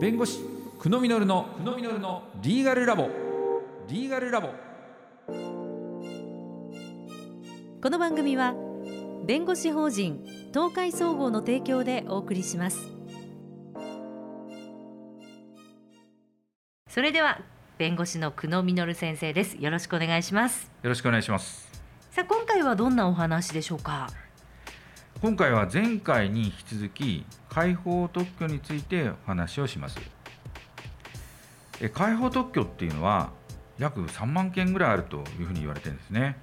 弁護士久野実の久野実のリーガルラボ。リーガルラボ。この番組は弁護士法人東海総合の提供でお送りします。それでは弁護士の久野実先生です。よろしくお願いします。よろしくお願いします。さあ今回はどんなお話でしょうか？今回は前回に引き続き解放特許についてお話をします。え解放特許っていうのは約3万件ぐらいあるというふうに言われてるんですね。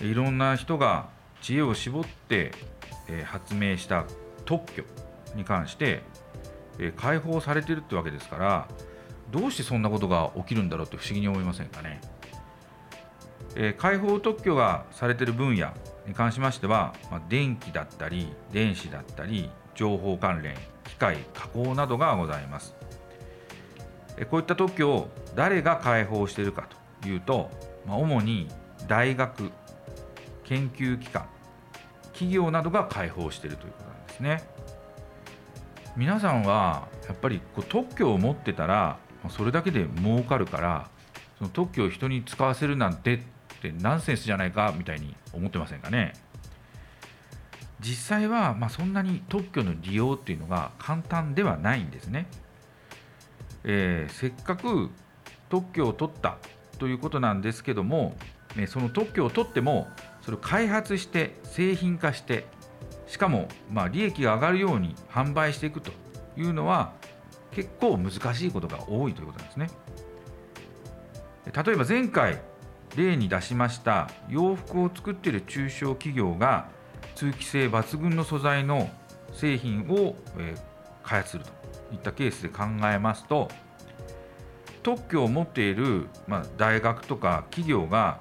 いろんな人が知恵を絞ってえ発明した特許に関してえ解放されてるってわけですからどうしてそんなことが起きるんだろうって不思議に思いませんかね。え解放特許がされてる分野に関しましては、ま、電気だったり電子だったり情報関連機械加工などがございます。こういった特許を誰が開放しているかというと、まあ、主に大学研究機関企業などが開放しているということなんですね。皆さんはやっぱりこう特許を持ってたらそれだけで儲かるからその特許を人に使わせるなんてってナンセンスじゃないかみたいに思ってませんかね？実際はまそんなに特許の利用っていうのが簡単ではないんですね、えー、せっかく特許を取ったということなんですけども、その特許を取ってもそれを開発して製品化してしかもま利益が上がるように販売していくというのは結構難しいことが多いということなんですね。例えば前回例に出しました洋服を作っている中小企業が通気性抜群の素材の製品を、開発するといったケースで考えますと特許を持っている、ま、大学とか企業が、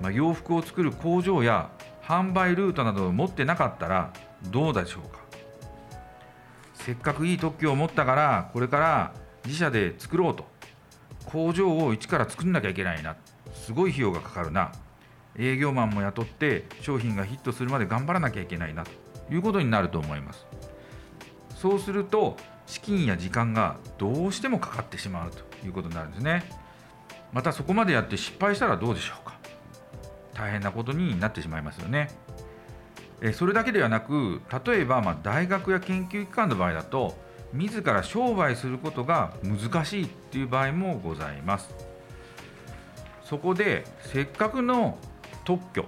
ま、洋服を作る工場や販売ルートなどを持ってなかったらどうでしょうか？せっかくいい特許を持ったからこれから自社で作ろうと。工場を一から作んなきゃいけないな。すごい費用がかかるな。営業マンも雇って商品がヒットするまで頑張らなきゃいけないなということになると思います。そうすると資金や時間がどうしてもかかってしまうということになるんですね。またそこまでやって失敗したらどうでしょうか。大変なことになってしまいますよね。それだけではなく例えばま大学や研究機関の場合だと自ら商売することが難しいっていう場合もございます。そこでせっかくの特許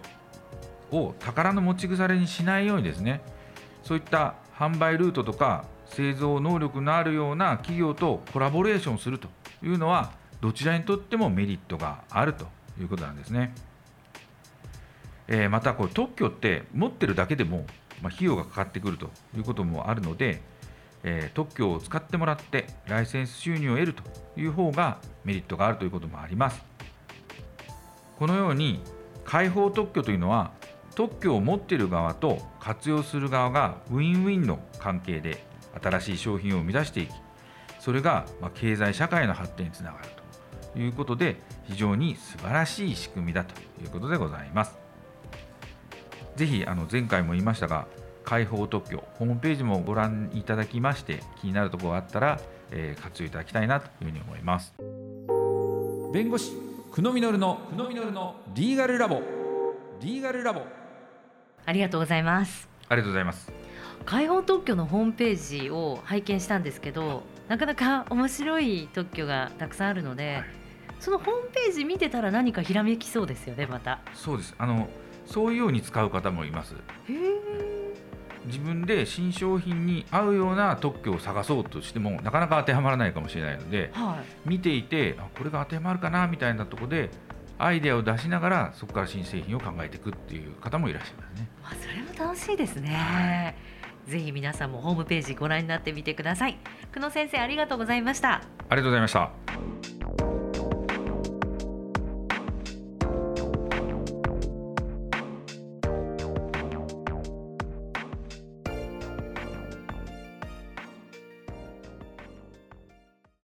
を宝の持ち腐れにしないようにですねそういった販売ルートとか製造能力のあるような企業とコラボレーションするというのはどちらにとってもメリットがあるということなんですね。え、またこれ特許って持ってるだけでも、ま費用がかかってくるということもあるので、え、特許を使ってもらってライセンス収入を得るという方がメリットがあるということもあります。このように開放特許というのは特許を持っている側と活用する側がウィンウィンの関係で新しい商品を生み出していきそれが経済社会の発展につながるということで非常に素晴らしい仕組みだということでございます。ぜひあの前回も言いましたが開放特許ホームページもご覧いただきまして気になるところがあったら、えー、活用いただきたいなというふうに思います弁護士久野実の久野実のリーガルラボ。リーガルラボ。ありがとうございます。ありがとうございます。開放特許のホームページを拝見したんですけどなかなか面白い特許がたくさんあるので、はい、そのホームページ見てたら何かひらめきそうですよねまた。そうです。あのそういうように使う方もいます。へえ自分で新商品に合うような特許を探そうとしてもなかなか当てはまらないかもしれないので、はい、見ていてあこれが当てはまるかなみたいなところでアイデアを出しながらそこから新製品を考えていくっていう方もいらっしゃいますね。あそれも楽しいですね。ぜひ皆さんもホームページご覧になってみてください。久野先生ありがとうございました。ありがとうございました。